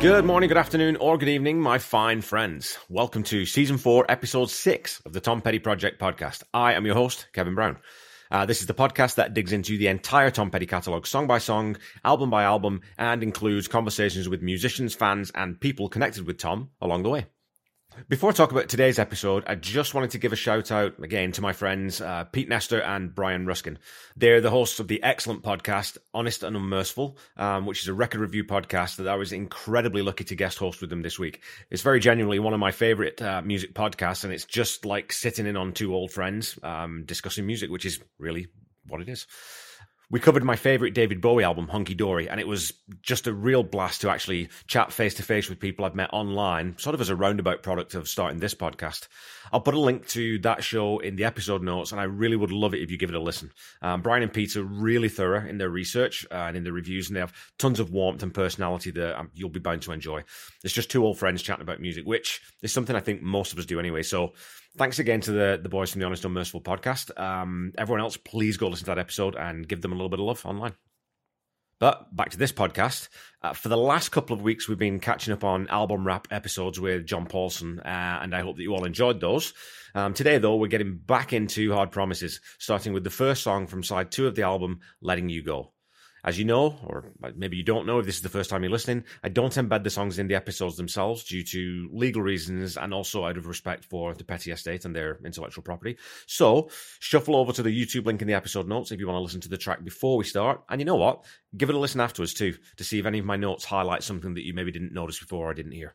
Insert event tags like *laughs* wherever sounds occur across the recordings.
Good morning, good afternoon, or good evening, my fine friends. Welcome to season four, episode six of the Tom Petty Project podcast. I am your host, Kevin Brown. Uh, this is the podcast that digs into the entire Tom Petty catalogue, song by song, album by album, and includes conversations with musicians, fans, and people connected with Tom along the way. Before I talk about today's episode, I just wanted to give a shout out again to my friends uh, Pete Nestor and Brian Ruskin. They're the hosts of the excellent podcast Honest and Unmerciful, um, which is a record review podcast that I was incredibly lucky to guest host with them this week. It's very genuinely one of my favorite uh, music podcasts, and it's just like sitting in on two old friends um, discussing music, which is really what it is we covered my favorite David Bowie album, Hunky Dory, and it was just a real blast to actually chat face to face with people I've met online, sort of as a roundabout product of starting this podcast. I'll put a link to that show in the episode notes, and I really would love it if you give it a listen. Um, Brian and Pete are really thorough in their research uh, and in the reviews, and they have tons of warmth and personality that um, you'll be bound to enjoy. It's just two old friends chatting about music, which is something I think most of us do anyway. So thanks again to the, the boys from the Honest Unmerciful podcast. Um, everyone else, please go listen to that episode and give them a little bit of love online. But back to this podcast. Uh, for the last couple of weeks, we've been catching up on album wrap episodes with John Paulson, uh, and I hope that you all enjoyed those. Um, today, though, we're getting back into Hard Promises, starting with the first song from side two of the album, Letting You Go. As you know, or maybe you don't know if this is the first time you're listening, I don't embed the songs in the episodes themselves due to legal reasons and also out of respect for the Petty Estate and their intellectual property. So, shuffle over to the YouTube link in the episode notes if you want to listen to the track before we start. And you know what? Give it a listen afterwards too to see if any of my notes highlight something that you maybe didn't notice before or didn't hear.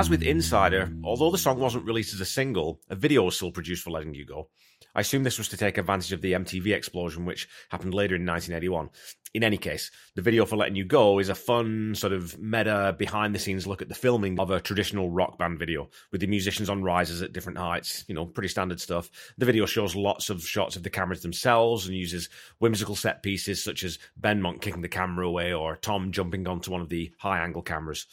As with Insider, although the song wasn't released as a single, a video was still produced for Letting You Go. I assume this was to take advantage of the MTV explosion, which happened later in 1981. In any case, the video for Letting You Go is a fun, sort of meta, behind the scenes look at the filming of a traditional rock band video, with the musicians on risers at different heights, you know, pretty standard stuff. The video shows lots of shots of the cameras themselves and uses whimsical set pieces such as Benmont kicking the camera away or Tom jumping onto one of the high angle cameras.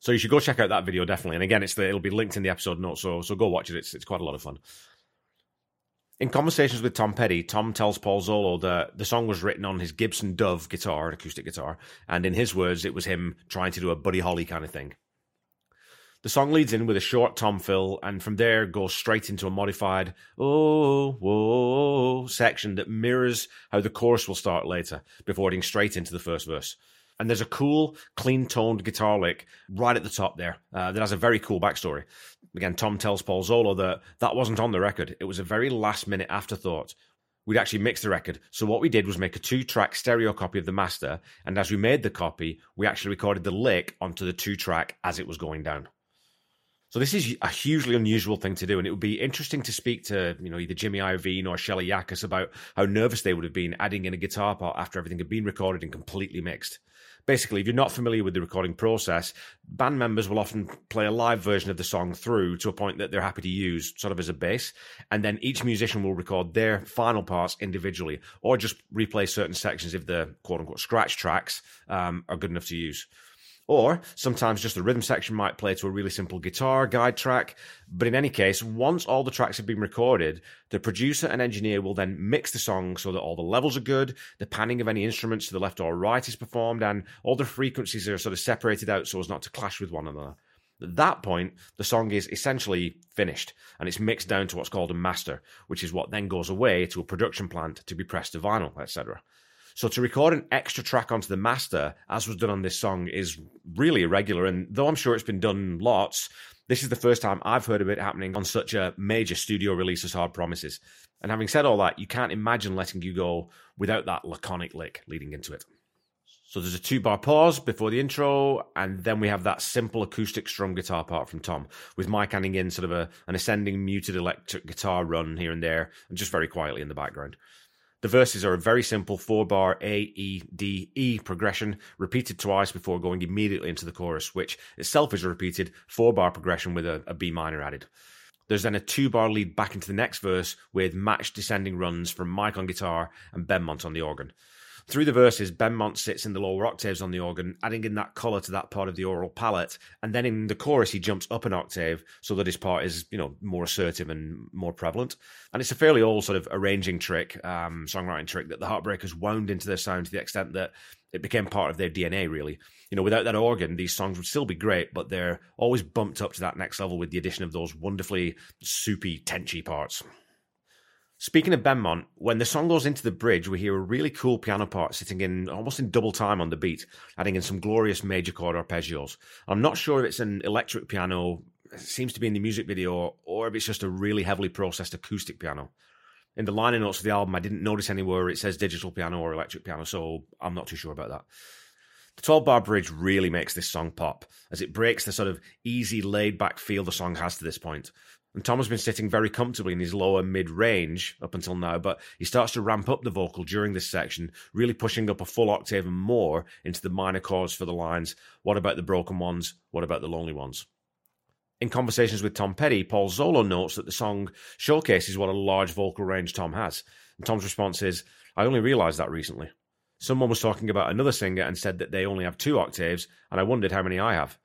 So you should go check out that video definitely. And again, it's the, it'll be linked in the episode notes, so so go watch it. It's it's quite a lot of fun. In conversations with Tom Petty, Tom tells Paul Zollo that the song was written on his Gibson Dove guitar, an acoustic guitar, and in his words, it was him trying to do a Buddy Holly kind of thing. The song leads in with a short tom fill, and from there goes straight into a modified oh whoa section that mirrors how the chorus will start later, before heading straight into the first verse. And there's a cool, clean toned guitar lick right at the top there uh, that has a very cool backstory. Again, Tom tells Paul Zollo that that wasn't on the record. It was a very last minute afterthought. We'd actually mixed the record. So what we did was make a two track stereo copy of the master. And as we made the copy, we actually recorded the lick onto the two track as it was going down. So this is a hugely unusual thing to do, and it would be interesting to speak to you know either Jimmy Iovine or Shelly Yakus about how nervous they would have been adding in a guitar part after everything had been recorded and completely mixed basically, if you're not familiar with the recording process, band members will often play a live version of the song through to a point that they're happy to use, sort of as a base. And then each musician will record their final parts individually, or just replay certain sections if the quote unquote scratch tracks um, are good enough to use. Or sometimes just the rhythm section might play to a really simple guitar guide track. But in any case, once all the tracks have been recorded, the producer and engineer will then mix the song so that all the levels are good, the panning of any instruments to the left or right is performed, and all the frequencies are sort of separated out so as not to clash with one another. At that point, the song is essentially finished and it's mixed down to what's called a master, which is what then goes away to a production plant to be pressed to vinyl, etc. So to record an extra track onto the master, as was done on this song, is really irregular. And though I'm sure it's been done lots, this is the first time I've heard of it happening on such a major studio release as Hard Promises. And having said all that, you can't imagine letting you go without that laconic lick leading into it. So there's a two bar pause before the intro, and then we have that simple acoustic strum guitar part from Tom, with Mike adding in sort of a, an ascending muted electric guitar run here and there, and just very quietly in the background. The verses are a very simple four bar A, E, D, E progression, repeated twice before going immediately into the chorus, which itself is a repeated four bar progression with a, a B minor added. There's then a two bar lead back into the next verse with matched descending runs from Mike on guitar and Benmont on the organ. Through the verses, Benmont sits in the lower octaves on the organ, adding in that colour to that part of the aural palette. And then in the chorus, he jumps up an octave so that his part is, you know, more assertive and more prevalent. And it's a fairly old sort of arranging trick, um, songwriting trick that the Heartbreakers wound into their sound to the extent that it became part of their DNA, really. You know, without that organ, these songs would still be great, but they're always bumped up to that next level with the addition of those wonderfully soupy, tenchy parts. Speaking of Benmont, when the song goes into the bridge, we hear a really cool piano part sitting in almost in double time on the beat, adding in some glorious major chord arpeggios. I'm not sure if it's an electric piano, it seems to be in the music video, or if it's just a really heavily processed acoustic piano. In the liner notes of the album, I didn't notice anywhere it says digital piano or electric piano, so I'm not too sure about that. The 12 bar bridge really makes this song pop, as it breaks the sort of easy, laid back feel the song has to this point. And Tom has been sitting very comfortably in his lower mid range up until now, but he starts to ramp up the vocal during this section, really pushing up a full octave and more into the minor chords for the lines What about the broken ones? What about the lonely ones? In conversations with Tom Petty, Paul Zollo notes that the song showcases what a large vocal range Tom has. And Tom's response is, I only realised that recently. Someone was talking about another singer and said that they only have two octaves, and I wondered how many I have.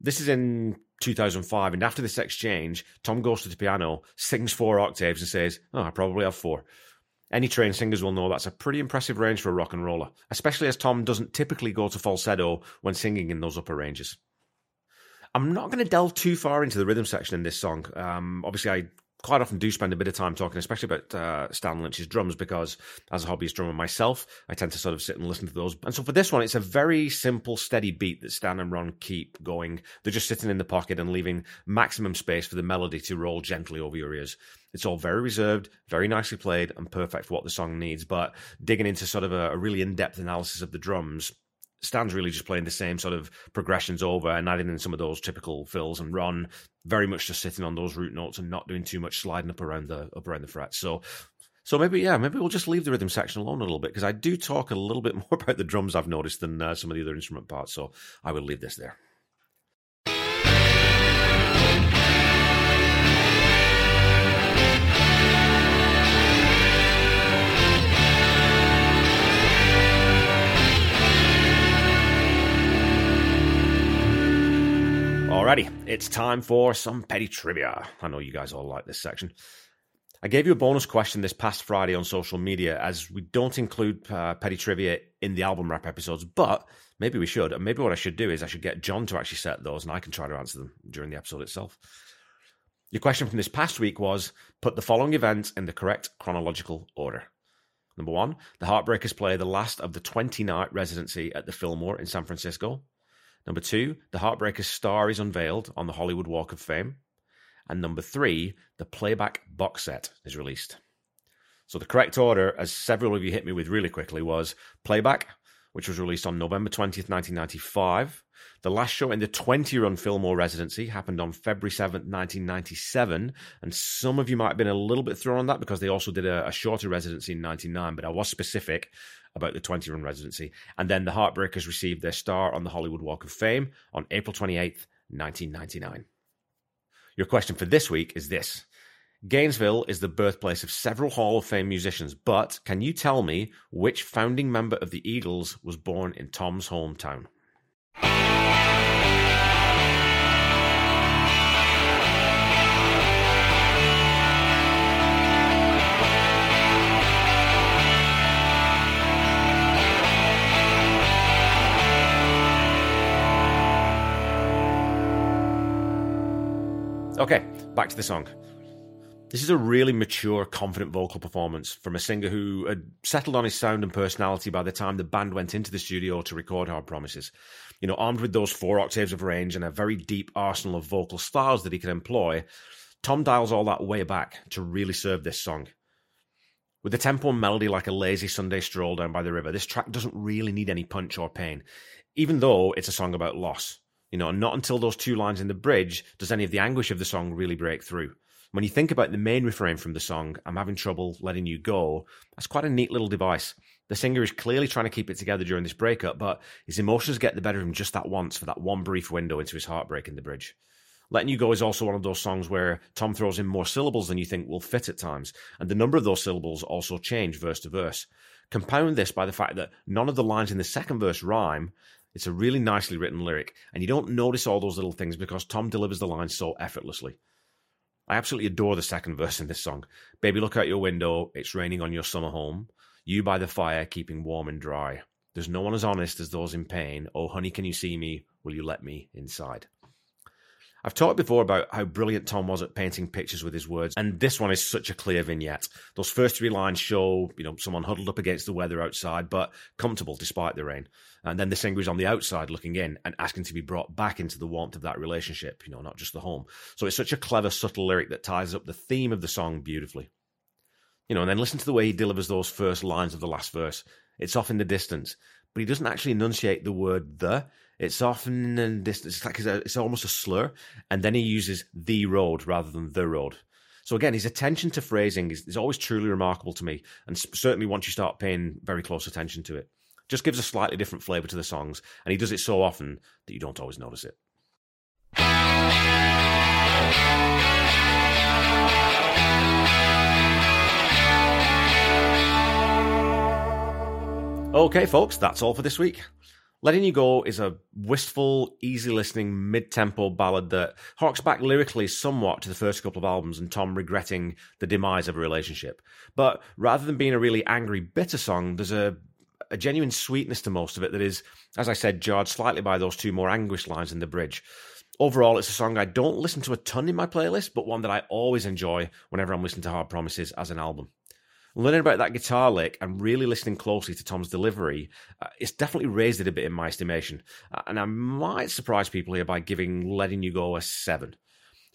This is in 2005, and after this exchange, Tom goes to the piano, sings four octaves, and says, Oh, I probably have four. Any trained singers will know that's a pretty impressive range for a rock and roller, especially as Tom doesn't typically go to falsetto when singing in those upper ranges. I'm not going to delve too far into the rhythm section in this song. Um, obviously, I quite often do spend a bit of time talking, especially about uh, Stan Lynch's drums, because as a hobbyist drummer myself, I tend to sort of sit and listen to those. And so for this one, it's a very simple, steady beat that Stan and Ron keep going. They're just sitting in the pocket and leaving maximum space for the melody to roll gently over your ears. It's all very reserved, very nicely played, and perfect for what the song needs. But digging into sort of a, a really in depth analysis of the drums, Stan's really just playing the same sort of progressions over and adding in some of those typical fills and Ron very much just sitting on those root notes and not doing too much sliding up around the up around the frets. So so maybe yeah, maybe we'll just leave the rhythm section alone a little bit because I do talk a little bit *laughs* more about the drums I've noticed than uh, some of the other instrument parts. So I will leave this there. It's time for some petty trivia. I know you guys all like this section. I gave you a bonus question this past Friday on social media as we don't include uh, petty trivia in the album wrap episodes, but maybe we should. And maybe what I should do is I should get John to actually set those and I can try to answer them during the episode itself. Your question from this past week was put the following events in the correct chronological order. Number one, the Heartbreakers play the last of the 20 night residency at the Fillmore in San Francisco. Number two, The Heartbreakers star is unveiled on the Hollywood Walk of Fame. And number three, the playback box set is released. So the correct order, as several of you hit me with really quickly, was Playback, which was released on November 20th, 1995. The last show in the 20 run Fillmore residency happened on February 7th, 1997. And some of you might have been a little bit thrown on that because they also did a, a shorter residency in 99, but I was specific about the 20 run residency. And then the Heartbreakers received their star on the Hollywood Walk of Fame on April 28th, 1999. Your question for this week is this Gainesville is the birthplace of several Hall of Fame musicians, but can you tell me which founding member of the Eagles was born in Tom's hometown? Okay, back to the song. This is a really mature, confident vocal performance from a singer who had settled on his sound and personality by the time the band went into the studio to record Hard Promises. You know, armed with those four octaves of range and a very deep arsenal of vocal styles that he can employ, Tom dials all that way back to really serve this song. With the tempo and melody like a lazy Sunday stroll down by the river, this track doesn't really need any punch or pain, even though it's a song about loss. You know, not until those two lines in the bridge does any of the anguish of the song really break through. When you think about the main refrain from the song, I'm having trouble letting you go, that's quite a neat little device. The singer is clearly trying to keep it together during this breakup, but his emotions get the better of him just that once for that one brief window into his heartbreak in the bridge. Letting You Go is also one of those songs where Tom throws in more syllables than you think will fit at times, and the number of those syllables also change verse to verse. Compound this by the fact that none of the lines in the second verse rhyme. It's a really nicely written lyric, and you don't notice all those little things because Tom delivers the lines so effortlessly. I absolutely adore the second *laughs* verse in this song. Baby, look out your window. It's raining on your summer home. You by the fire, keeping warm and dry. There's no one as honest as those in pain. Oh, honey, can you see me? Will you let me inside? I've talked before about how brilliant Tom was at painting pictures with his words, and this one is such a clear vignette. Those first three lines show, you know, someone huddled up against the weather outside, but comfortable despite the rain. And then the singer is on the outside looking in and asking to be brought back into the warmth of that relationship, you know, not just the home. So it's such a clever, subtle lyric that ties up the theme of the song beautifully. You know, and then listen to the way he delivers those first lines of the last verse. It's off in the distance, but he doesn't actually enunciate the word the. It's often in the distance. It's like it's, a, it's almost a slur, and then he uses the road rather than the road. So again, his attention to phrasing is, is always truly remarkable to me, and certainly once you start paying very close attention to it, just gives a slightly different flavour to the songs, and he does it so often that you don't always notice it. Okay, folks, that's all for this week. Letting You Go is a wistful, easy listening, mid tempo ballad that harks back lyrically somewhat to the first couple of albums and Tom regretting the demise of a relationship. But rather than being a really angry, bitter song, there's a, a genuine sweetness to most of it that is, as I said, jarred slightly by those two more anguished lines in the bridge. Overall, it's a song I don't listen to a ton in my playlist, but one that I always enjoy whenever I'm listening to Hard Promises as an album learning about that guitar lick and really listening closely to Tom's delivery, uh, it's definitely raised it a bit in my estimation. Uh, and I might surprise people here by giving Letting You Go a 7.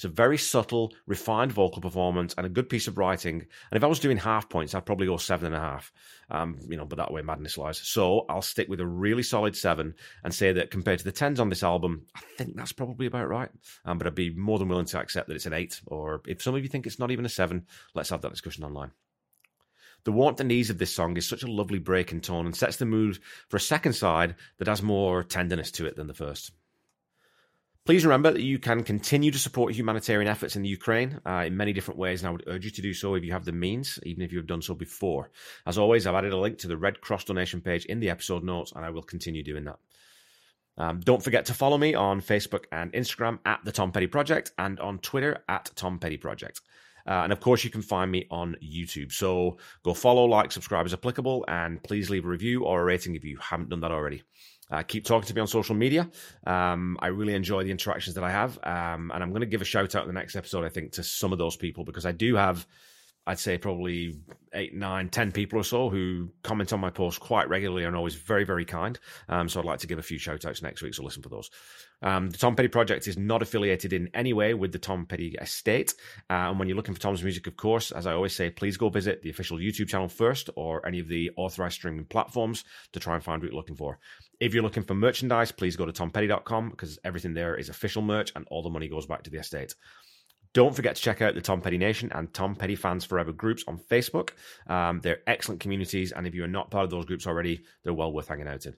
It's a very subtle, refined vocal performance and a good piece of writing. And if I was doing half points, I'd probably go seven and a half. Um, you know, but that way madness lies. So I'll stick with a really solid seven and say that compared to the tens on this album, I think that's probably about right. Um, but I'd be more than willing to accept that it's an eight. Or if some of you think it's not even a seven, let's have that discussion online. The warmth and ease of this song is such a lovely break in tone and sets the mood for a second side that has more tenderness to it than the first. Please remember that you can continue to support humanitarian efforts in the Ukraine uh, in many different ways, and I would urge you to do so if you have the means, even if you have done so before. As always, I've added a link to the Red Cross donation page in the episode notes, and I will continue doing that. Um, don't forget to follow me on Facebook and Instagram at the Tom Petty Project and on Twitter at Tom Petty Project. Uh, and of course, you can find me on YouTube. So go follow, like, subscribe as applicable, and please leave a review or a rating if you haven't done that already. Uh, keep talking to me on social media. Um, I really enjoy the interactions that I have. Um, and I'm going to give a shout out in the next episode, I think, to some of those people because I do have I'd say probably eight, nine, ten people or so who comment on my posts quite regularly and always very, very kind. Um, so I'd like to give a few shout outs next week, so listen for those. Um, the Tom Petty Project is not affiliated in any way with the Tom Petty estate. Uh, and when you're looking for Tom's music, of course, as I always say, please go visit the official YouTube channel first or any of the authorized streaming platforms to try and find what you're looking for. If you're looking for merchandise, please go to tompetty.com because everything there is official merch and all the money goes back to the estate. Don't forget to check out the Tom Petty Nation and Tom Petty Fans Forever groups on Facebook. Um, they're excellent communities, and if you are not part of those groups already, they're well worth hanging out in.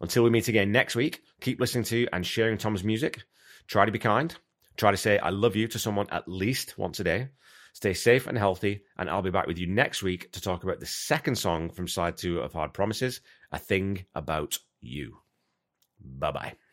Until we meet again next week, keep listening to and sharing Tom's music. Try to be kind. Try to say I love you to someone at least once a day. Stay safe and healthy, and I'll be back with you next week to talk about the second song from side two of Hard Promises, A Thing About You. Bye bye.